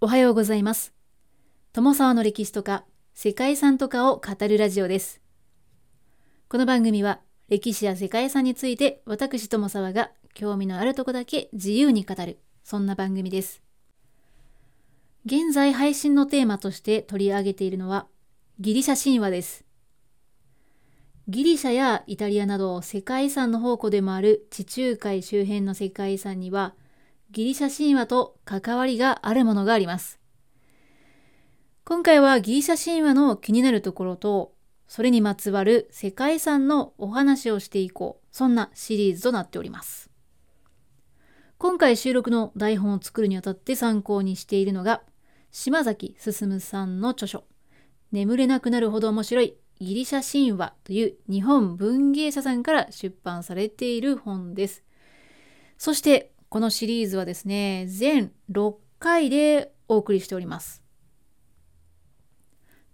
おはようございます。友沢の歴史とか世界遺産とかを語るラジオです。この番組は歴史や世界遺産について私友沢が興味のあるとこだけ自由に語るそんな番組です。現在配信のテーマとして取り上げているのはギリシャ神話です。ギリシャやイタリアなど世界遺産の宝庫でもある地中海周辺の世界遺産にはギリシャ神話と関わりがあるものがあります。今回はギリシャ神話の気になるところと、それにまつわる世界遺産のお話をしていこう。そんなシリーズとなっております。今回収録の台本を作るにあたって参考にしているのが、島崎進さんの著書、眠れなくなるほど面白いギリシャ神話という日本文芸社さんから出版されている本です。そしてこのシリーズはですね、全6回でお送りしております。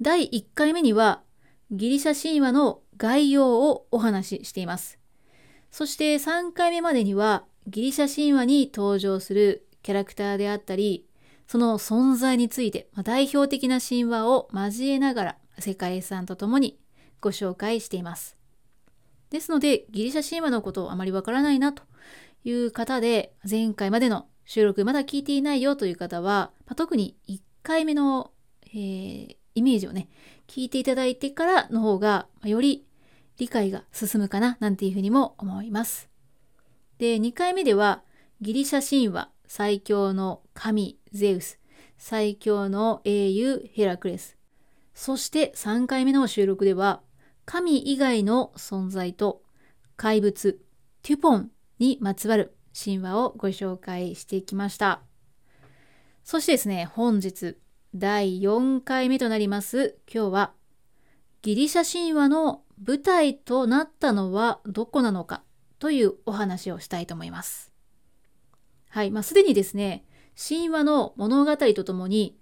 第1回目にはギリシャ神話の概要をお話ししています。そして3回目までにはギリシャ神話に登場するキャラクターであったり、その存在について、代表的な神話を交えながら世界遺産とともにご紹介しています。ですので、ギリシャ神話のことをあまりわからないなという方で、前回までの収録まだ聞いていないよという方は、まあ、特に1回目の、えー、イメージをね、聞いていただいてからの方が、より理解が進むかな、なんていうふうにも思います。で、2回目では、ギリシャ神話最強の神ゼウス、最強の英雄ヘラクレス、そして3回目の収録では、神以外の存在と怪物、テュポンにまつわる神話をご紹介してきました。そしてですね、本日第4回目となります今日はギリシャ神話の舞台となったのはどこなのか？というお話をしたいと思います。はい、まあ、すでにですね、神話の物語とともに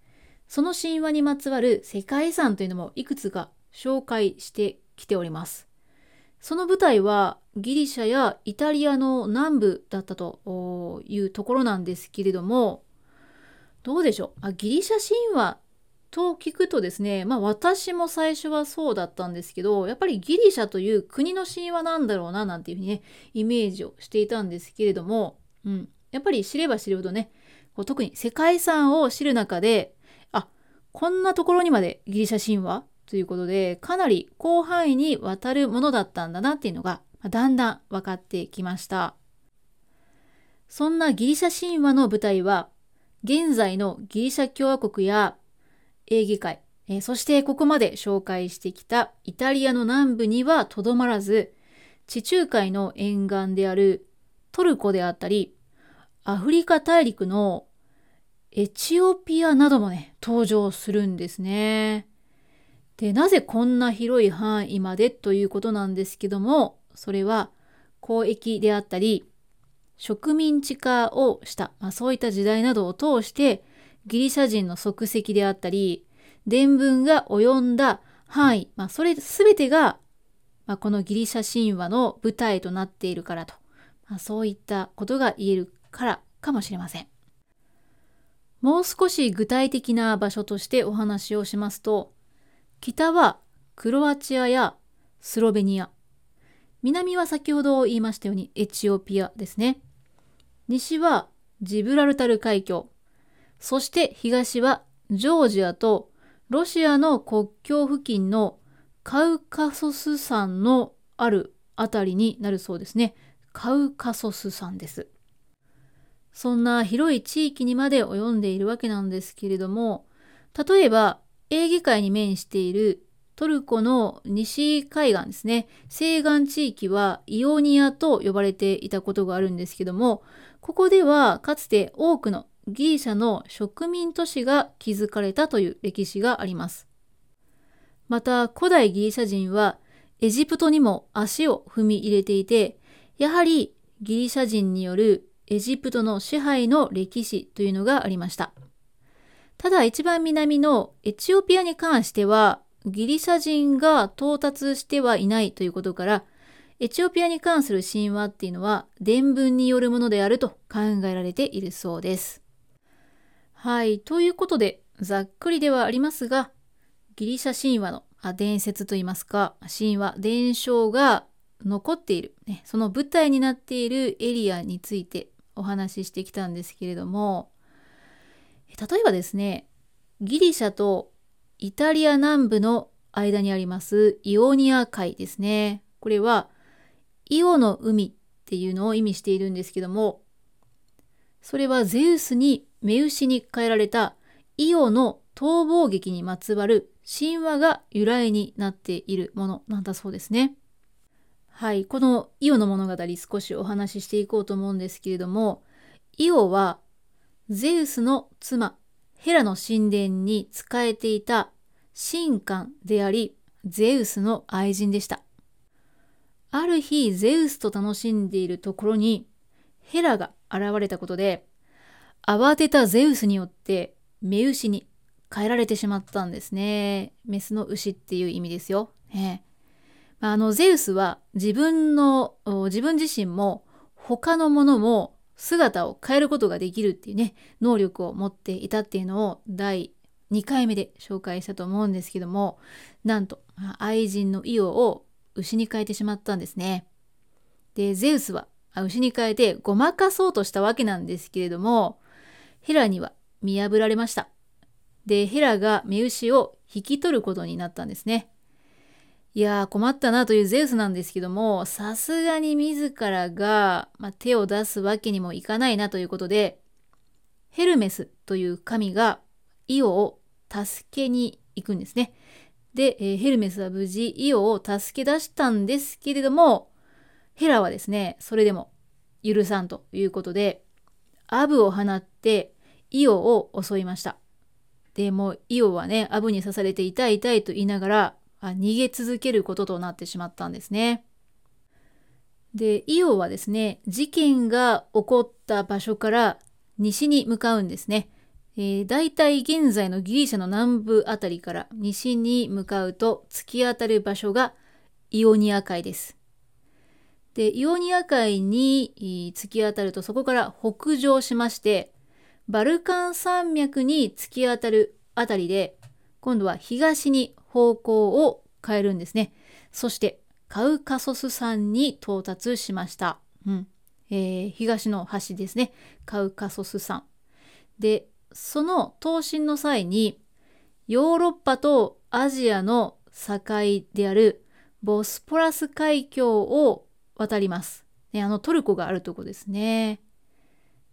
その神話にまつわる世界遺産というのもいくつか紹介してきております。その舞台はギリシャやイタリアの南部だったというところなんですけれども、どうでしょう？あギリシャ神話と聞くとですね、まあ私も最初はそうだったんですけど、やっぱりギリシャという国の神話なんだろうななんていうふうにね、イメージをしていたんですけれども、うん、やっぱり知れば知るほどね、こう特に世界遺産を知る中で、あ、こんなところにまでギリシャ神話ということで、かなり広範囲にわたるものだったんだなっていうのが、だんだん分かってきました。そんなギリシャ神話の舞台は、現在のギリシャ共和国やエーゲ海、え、そしてここまで紹介してきたイタリアの南部にはとどまらず、地中海の沿岸であるトルコであったり、アフリカ大陸のエチオピアなどもね、登場するんですね。で、なぜこんな広い範囲までということなんですけども、それは交易であったり、植民地化をした、まあ、そういった時代などを通して、ギリシャ人の足跡であったり、伝聞が及んだ範囲、まあ、それ全てが、まあ、このギリシャ神話の舞台となっているからと、まあ、そういったことが言えるからかもしれません。もう少し具体的な場所としてお話をしますと、北はクロアチアやスロベニア。南は先ほど言いましたようにエチオピアですね。西はジブラルタル海峡。そして東はジョージアとロシアの国境付近のカウカソス山のあるあたりになるそうですね。カウカソス山です。そんな広い地域にまで及んでいるわけなんですけれども、例えばエーゲ海に面しているトルコの西海岸ですね。西岸地域はイオニアと呼ばれていたことがあるんですけども、ここではかつて多くのギリシャの植民都市が築かれたという歴史があります。また古代ギリシャ人はエジプトにも足を踏み入れていて、やはりギリシャ人によるエジプトの支配の歴史というのがありました。ただ一番南のエチオピアに関してはギリシャ人が到達してはいないということからエチオピアに関する神話っていうのは伝聞によるものであると考えられているそうです。はい。ということで、ざっくりではありますが、ギリシャ神話のあ伝説といいますか、神話、伝承が残っている、ね、その舞台になっているエリアについてお話ししてきたんですけれども、例えばですね、ギリシャとイタリア南部の間にありますイオニア海ですね。これはイオの海っていうのを意味しているんですけども、それはゼウスに目牛に変えられたイオの逃亡劇にまつわる神話が由来になっているものなんだそうですね。はい、このイオの物語少しお話ししていこうと思うんですけれども、イオはゼウスの妻ヘラの神殿に仕えていた神官でありゼウスの愛人でした。ある日ゼウスと楽しんでいるところにヘラが現れたことで慌てたゼウスによって目牛に変えられてしまったんですね。メスの牛っていう意味ですよ。ね、あのゼウスは自分の自分自身も他のものも姿を変えることができるっていうね能力を持っていたっていうのを第2回目で紹介したと思うんですけどもなんと愛人のイオを牛に変えてしまったんですね。でゼウスは牛に変えてごまかそうとしたわけなんですけれどもヘラには見破られました。でヘラが目牛を引き取ることになったんですね。いやー困ったなというゼウスなんですけどもさすがに自らが、まあ、手を出すわけにもいかないなということでヘルメスという神がイオを助けに行くんですね。で、えー、ヘルメスは無事イオを助け出したんですけれどもヘラはですねそれでも許さんということでアブを放ってイオを襲いました。でもイオはねアブに刺されて痛い痛いと言いながら逃げ続けることとなってしまったんですね。で、イオはですね、事件が起こった場所から西に向かうんですね。えー、大体現在のギリシャの南部あたりから西に向かうと突き当たる場所がイオニア海です。で、イオニア海に突き当たるとそこから北上しまして、バルカン山脈に突き当たるあたりで、今度は東に方向を変えるんですね。そしてカウカソス山に到達しました。うんえー、東の端ですね。カウカソス山。で、その東進の際にヨーロッパとアジアの境であるボスポラス海峡を渡ります。ね、あのトルコがあるとこですね。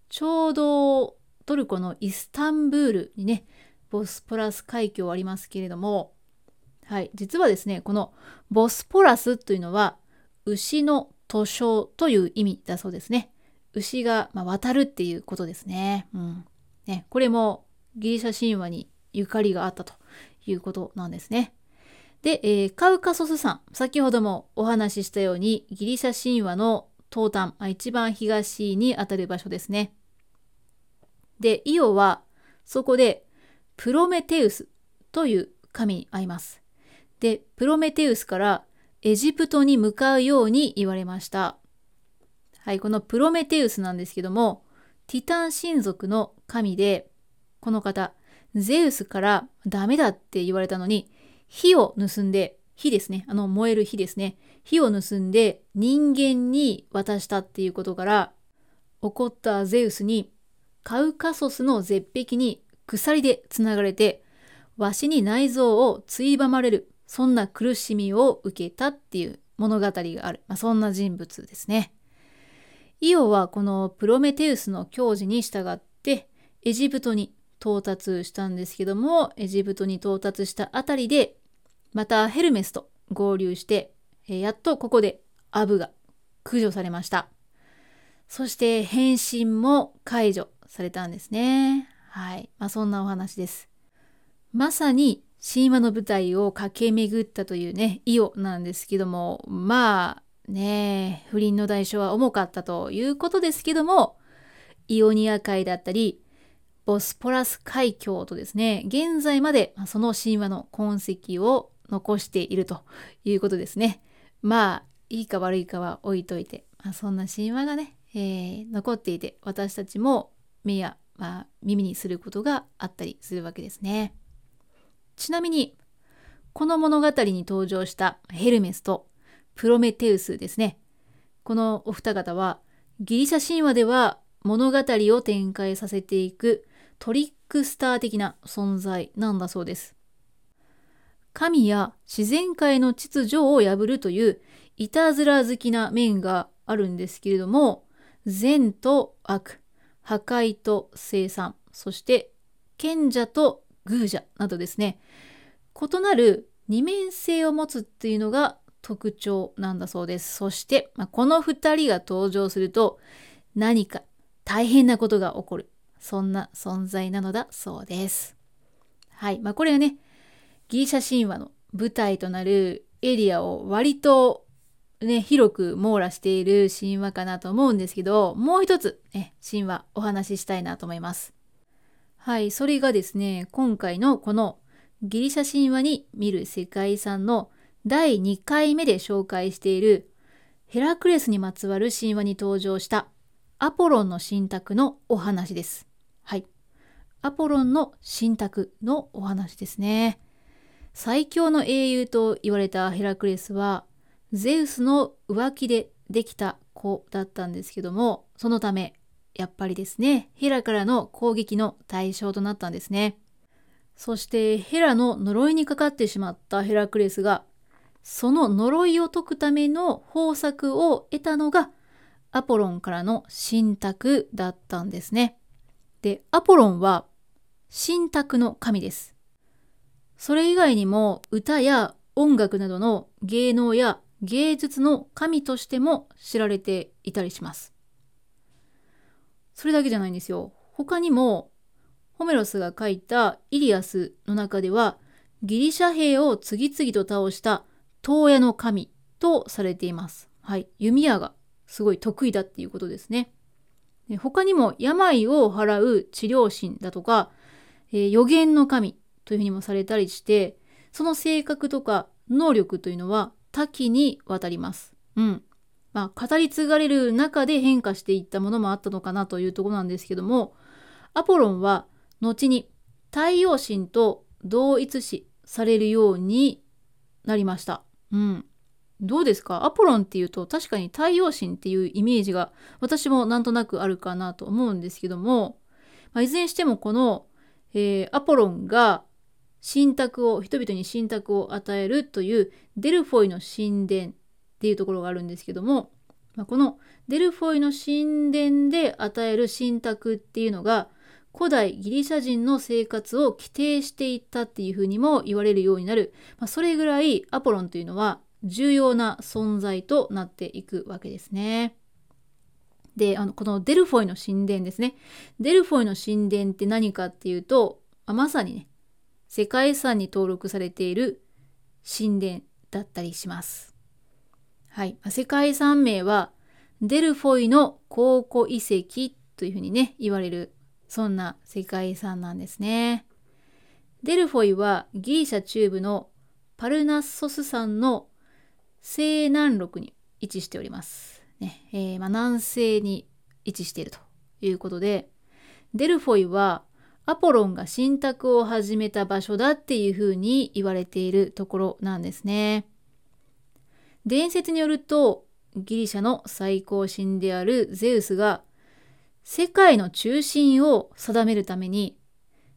ちょうどトルコのイスタンブールにね、ボスポラス海峡ありますけれども、はい、実はですねこのボスポラスというのは牛の図書という意味だそうですね。牛が、まあ、渡るっていうことですね,、うん、ねこれもギリシャ神話にゆかりがあったということなんですね。で、えー、カウカソス山先ほどもお話ししたようにギリシャ神話の東端、あ、一番東にあたる場所ですね。でイオはそこでプロメテウスという神に会います。で、プロメテウスからエジプトに向かうように言われました。はい、このプロメテウスなんですけども、ティタン親族の神で、この方、ゼウスからダメだって言われたのに、火を盗んで、火ですね、あの燃える火ですね、火を盗んで人間に渡したっていうことから、怒ったゼウスにカウカソスの絶壁に鎖でつながれて、わしに内臓をついばまれるそんな苦しみを受けたっていう物語がある、まあ、そんな人物ですね。イオはこのプロメテウスの教示に従ってエジプトに到達したんですけどもエジプトに到達したあたりでまたヘルメスと合流してやっとここでアブが駆除されました。そして変身も解除されたんですね。はい、まあ、そんなお話です。まさに神話の舞台を駆け巡ったというね、イオなんですけども、まあね、不倫の代償は重かったということですけども、イオニア海だったり、ボスポラス海峡とですね、現在までその神話の痕跡を残しているということですね。まあ、いいか悪いかは置いといて、まあ、そんな神話がね、えー、残っていて、私たちも目やまあ、耳にすることがあったりするわけですね。ちなみにこの物語に登場したヘルメスとプロメテウスですね。このお二方はギリシャ神話では物語を展開させていくトリックスター的な存在なんだそうです。神や自然界の秩序を破るといういたずら好きな面があるんですけれども善と悪破壊と生産そして賢者と偶者などですね。異なる二面性を持つっていうのが特徴なんだそうです。そして、まあ、この2人が登場すると何か大変なことが起こる。そんな存在なのだそうです。はい。まあこれがねギリシャ神話の舞台となるエリアを割とね、広く網羅している神話かなと思うんですけど、もう一つ、ね、神話お話ししたいなと思います。はい、それがですね、今回のこのギリシャ神話に見る世界遺産の第2回目で紹介しているヘラクレスにまつわる神話に登場したアポロンの神託のお話です。はい。アポロンの神託のお話ですね。最強の英雄と言われたヘラクレスはゼウスの浮気でできた子だったんですけどもそのためやっぱりですねヘラからの攻撃の対象となったんですね。そしてヘラの呪いにかかってしまったヘラクレスがその呪いを解くための方策を得たのがアポロンからの神託だったんですね。でアポロンは神託の神です。それ以外にも歌や音楽などの芸能や芸術の神としても知られていたりします。それだけじゃないんですよ。他にもホメロスが書いたイリアスの中ではギリシャ兵を次々と倒した東野の神とされています。はい。弓矢がすごい得意だっていうことですね。他にも病を払う治療神だとか、えー、予言の神というふうにもされたりして、その性格とか能力というのは多岐にわたります。うん。まあ、語り継がれる中で変化していったものもあったのかなというところなんですけども、アポロンは後に太陽神と同一視されるようになりました。うん。どうですか？アポロンっていうと確かに太陽神っていうイメージが私もなんとなくあるかなと思うんですけども、まあ、いずれにしてもこの、えー、アポロンが信託を人々に信託を与えるというデルフォイの神殿っていうところがあるんですけども、まあ、このデルフォイの神殿で与える信託っていうのが古代ギリシャ人の生活を規定していったっていうふうにも言われるようになる、まあ、それぐらいアポロンというのは重要な存在となっていくわけですね。であのこのデルフォイの神殿ですね。デルフォイの神殿って何かっていうと、まさにね世界遺産に登録されている神殿だったりします。はい。世界遺産名はデルフォイの考古遺跡というふうにね、言われる、そんな世界遺産なんですね。デルフォイはギリシャ中部のパルナッソス山の西南麓に位置しております。ねえー、まあ、南西に位置しているということで、デルフォイはアポロンが信託を始めた場所だっていうふうに言われているところなんですね。伝説によるとギリシャの最高神であるゼウスが世界の中心を定めるために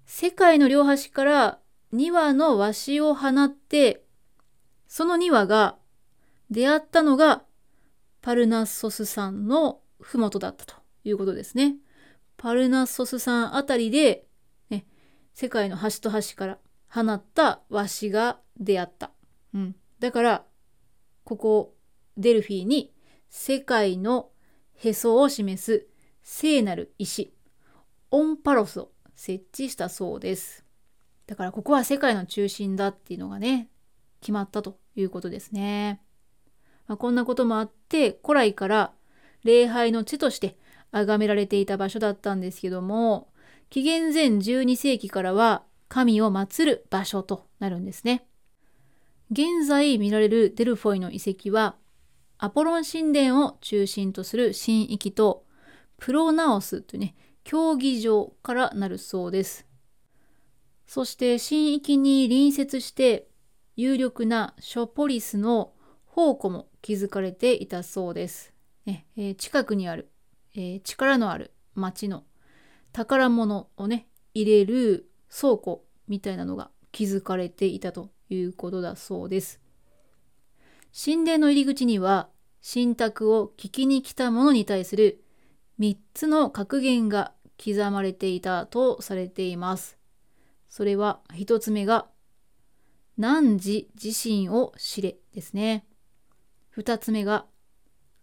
世界の両端から2羽のワシを放ってその2羽が出会ったのがパルナッソス山の麓だったということですね。パルナッソス山あたりで世界の端と端から放ったわしが出会った。うん、だからここデルフィーに世界のへそを示す聖なる石オンパロスを設置したそうです。だからここは世界の中心だっていうのがね決まったということですね。まあ、こんなこともあって古来から礼拝の地として崇められていた場所だったんですけども紀元前12世紀からは神を祀る場所となるんですね。現在見られるデルフォイの遺跡はアポロン神殿を中心とする神域とプロナオスというね競技場からなるそうです。そして新域に隣接して有力なショポリスの宝庫も築かれていたそうです。ねえー、近くにある、えー、力のある町の宝物をね入れる倉庫みたいなのが築かれていたということだそうです。神殿の入り口には信託を聞きに来た者に対する3つの格言が刻まれていたとされています。それは1つ目が汝自身を知れですね。2つ目が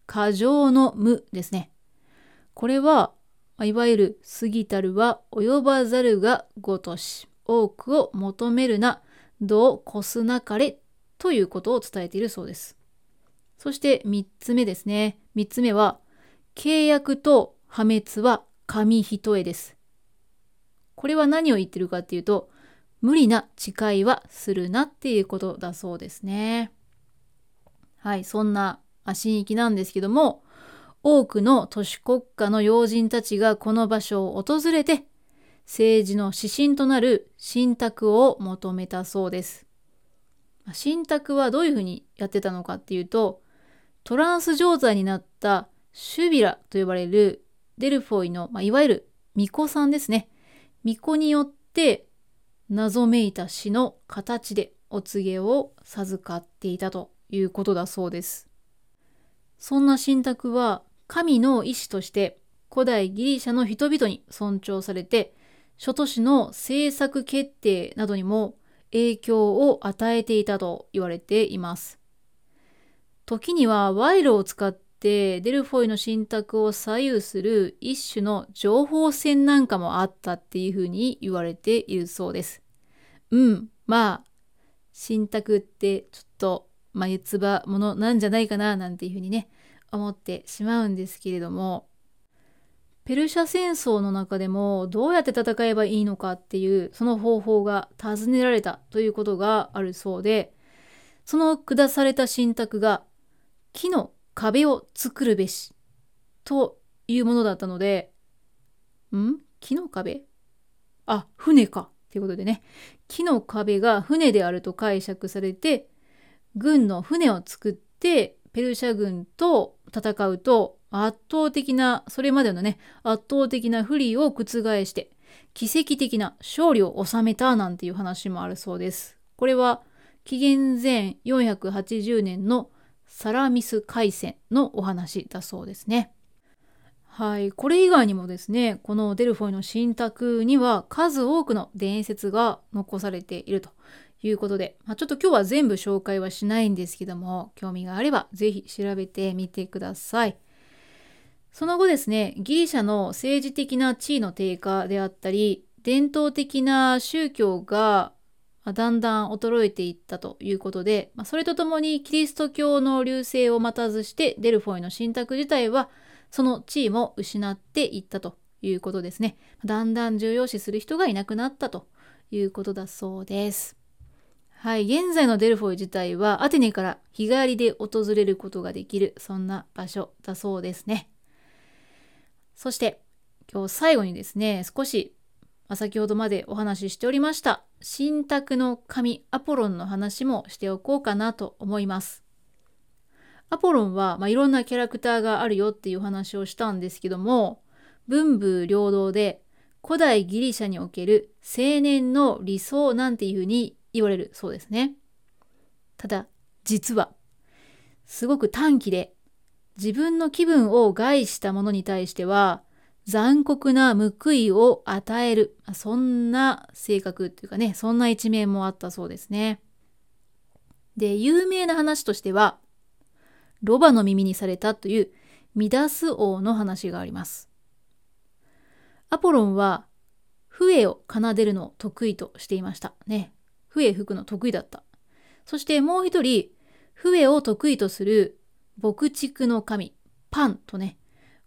過剰の無ですね。これは、いわゆる過ぎたるは及ばざるがごとし、多くを求めるな、度を越すなかれということを伝えているそうです。そして3つ目ですね。3つ目は、契約と破滅は紙一重です。これは何を言ってるかっていうと、無理な誓いはするなっていうことだそうですね。はい、そんな新域なんですけども、多くの都市国家の要人たちがこの場所を訪れて、政治の指針となる信託を求めたそうです。信託はどういうふうにやってたのかっていうと、トランス状態になったシュビラと呼ばれるデルフォイの、まあ、いわゆる巫女さんですね。巫女によって謎めいた死の形でお告げを授かっていたということだそうです。そんな信託は神の意志として古代ギリシャの人々に尊重されて諸都市の政策決定などにも影響を与えていたと言われています。時には賄賂を使ってデルフォイの信託を左右する一種の情報戦なんかもあったっていうふうに言われているそうです。うん、まあ、信託ってちょっと眉唾ものなんじゃないかななんていうふうにね、思ってしまうんですけれども、ペルシャ戦争の中でもどうやって戦えばいいのかっていうその方法が尋ねられたということがあるそうで、その下された信託が木の壁を作るべしというものだったので、ん？木の壁？あ、船か。ということでね、木の壁が船であると解釈されて、軍の船を作ってペルシャ軍と戦うと圧倒的な、それまでのね、圧倒的な不利を覆して、奇跡的な勝利を収めたなんていう話もあるそうです。これは紀元前480年のサラミス海戦のお話だそうですね。はい、これ以外にもですね、このデルフォイの信託には数多くの伝説が残されているということで、まあ、ちょっと今日は全部紹介はしないんですけども、興味があればぜひ調べてみてください。その後ですね、ギリシャの政治的な地位の低下であったり、伝統的な宗教がだんだん衰えていったということで、それとともにキリスト教の流星を待たずしてデルフォイの信託自体はその地位も失っていったということですね。だんだん重要視する人がいなくなったということだそうです。はい、現在のデルフォイ自体はアテネから日帰りで訪れることができるそんな場所だそうですね。そして今日最後にですね少し先ほどまでお話ししておりました信託の神アポロンの話もしておこうかなと思います。アポロンは、まあ、いろんなキャラクターがあるよっていう話をしたんですけども、文武両道で古代ギリシャにおける青年の理想なんていうふうに言われるそうですね。ただ、実は、すごく短気で、自分の気分を害したものに対しては、残酷な報いを与える。そんな性格っていうかね、そんな一面もあったそうですね。で、有名な話としては、ロバの耳にされたというミダス王の話があります。アポロンは笛を奏でるのを得意としていましたね。笛吹くの得意だった。そしてもう一人、笛を得意とする牧畜の神、パンとね、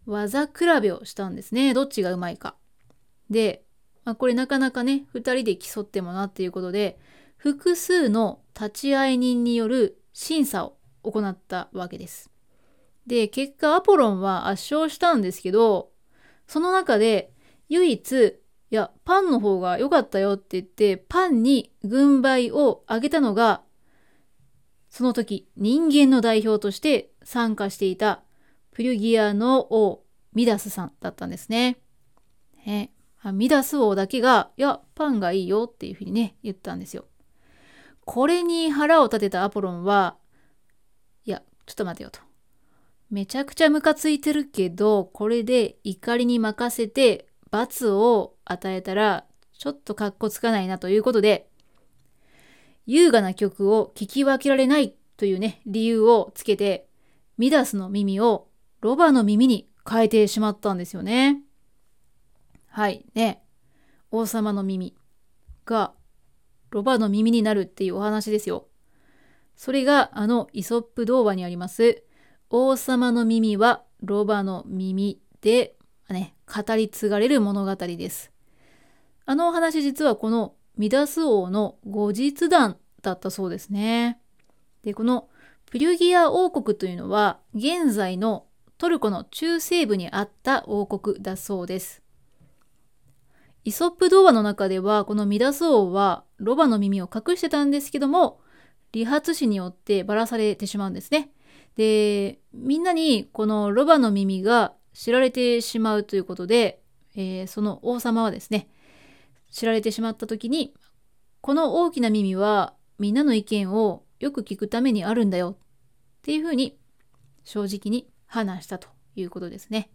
技比べをしたんですね。どっちがうまいか。で、まあ、これなかなかね、二人で競ってもなっていうことで、複数の立会人による審査を行ったわけです。で、結果アポロンは圧勝したんですけど、その中で唯一、いや、パンの方が良かったよって言って、パンに軍配をあげたのが、その時、人間の代表として参加していたプリュギアの王、ミダスさんだったんですね。えミダス王だけが、いや、パンがいいよっていうふうにね、言ったんですよ。これに腹を立てたアポロンは、いや、ちょっと待てよと。めちゃくちゃムカついてるけど、これで怒りに任せて罰を与えたら、ちょっとかっこつかないなということで、優雅な曲を聴き分けられないというね、理由をつけて、ミダスの耳をロバの耳に変えてしまったんですよね。はい、ね。王様の耳がロバの耳になるっていうお話ですよ。それがあのイソップ童話にあります王様の耳はロバの耳で、ね、語り継がれる物語です。あのお話実はこのミダス王の後日談だったそうですね。で、このプリュギア王国というのは現在のトルコの中西部にあった王国だそうです。イソップ童話の中ではこのミダス王はロバの耳を隠してたんですけども理髪師によってばらされてしまうんですね。でみんなにこのロバの耳が知られてしまうということで、えー、その王様はですね知られてしまった時にこの大きな耳はみんなの意見をよく聞くためにあるんだよっていうふうに正直に話したということですね。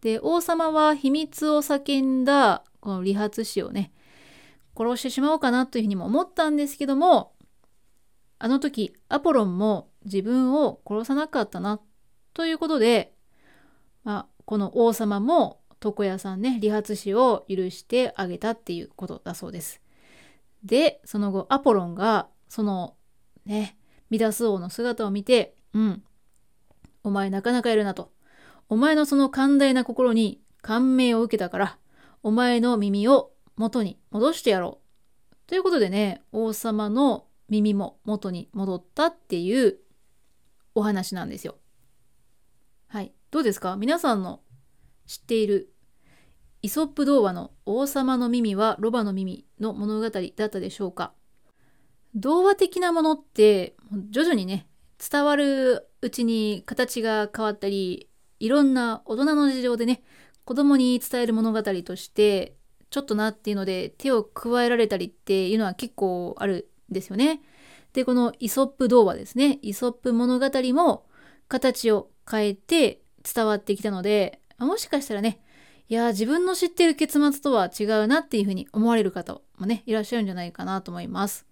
で王様は秘密を叫んだこの理髪師をね殺してしまおうかなというふうにも思ったんですけどもあの時アポロンも自分を殺さなかったなということで、まあ、この王様も床屋さんね理髪師を許してあげたっていうことだそうです。でその後アポロンがそのねミダス王の姿を見てうんお前なかなかやるなとお前のその寛大な心に感銘を受けたから、お前の耳を元に戻してやろう。ということでね、王様の耳も元に戻ったっていうお話なんですよ。はい。どうですか？皆さんの知っているイソップ童話の王様の耳はロバの耳の物語だったでしょうか？童話的なものって徐々にね伝わるうちに形が変わったりいろんな大人の事情でね子供に伝える物語としてちょっとなっていうので手を加えられたりっていうのは結構あるんですよね。でこのイソップ童話ですねイソップ物語も形を変えて伝わってきたのでもしかしたらねいや自分の知ってる結末とは違うなっていうふうに思われる方もねいらっしゃるんじゃないかなと思います。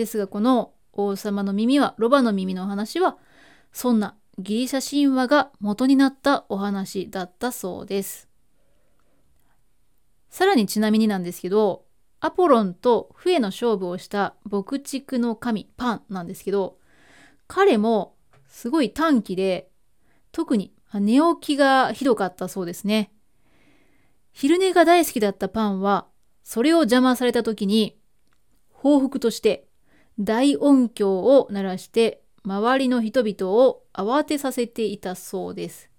ですがこの王様の耳はロバの耳の話はそんなギリシャ神話が元になったお話だったそうです。さらにちなみになんですけど、アポロンとフエの勝負をした牧畜の神パンなんですけど、彼もすごい短気で、特に寝起きがひどかったそうですね。昼寝が大好きだったパンは、それを邪魔された時に、報復として大音響を鳴らして周りの人々を慌てさせていたそうです。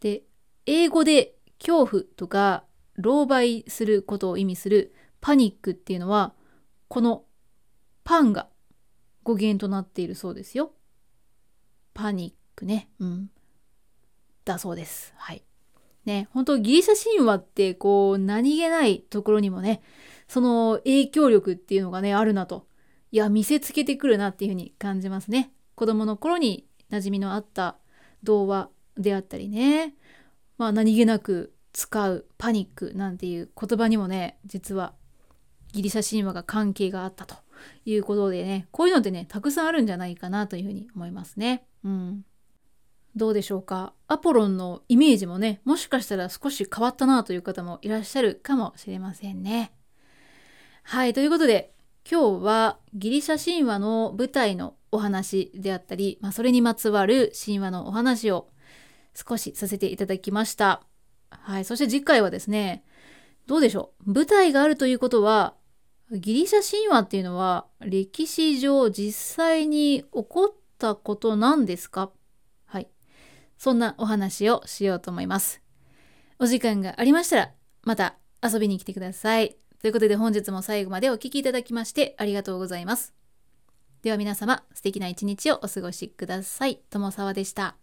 で、英語で恐怖とか狼狽することを意味するパニックっていうのは、このパンが語源となっているそうですよ。パニックね。うん。だそうです。はい。ね、本当ギリシャ神話ってこう何気ないところにもね、その影響力っていうのがね、あるなといや見せつけてくるなっていうふうに感じますね。子供の頃に馴染みのあった童話であったりねまあ何気なく使うパニックなんていう言葉にもね実はギリシャ神話が関係があったということでねこういうのってねたくさんあるんじゃないかなというふうに思いますね。うん、どうでしょうかアポロンのイメージもねもしかしたら少し変わったなという方もいらっしゃるかもしれませんね。はいということで今日はギリシャ神話の舞台のお話であったり、まあ、それにまつわる神話のお話を少しさせていただきました。はい。そして次回はですね、どうでしょう？舞台があるということは、ギリシャ神話っていうのは歴史上実際に起こったことなんですか？はい。そんなお話をしようと思います。お時間がありましたら、また遊びに来てください。ということで本日も最後までお聴きいただきましてありがとうございます。では皆様、素敵な一日をお過ごしください。友沢でした。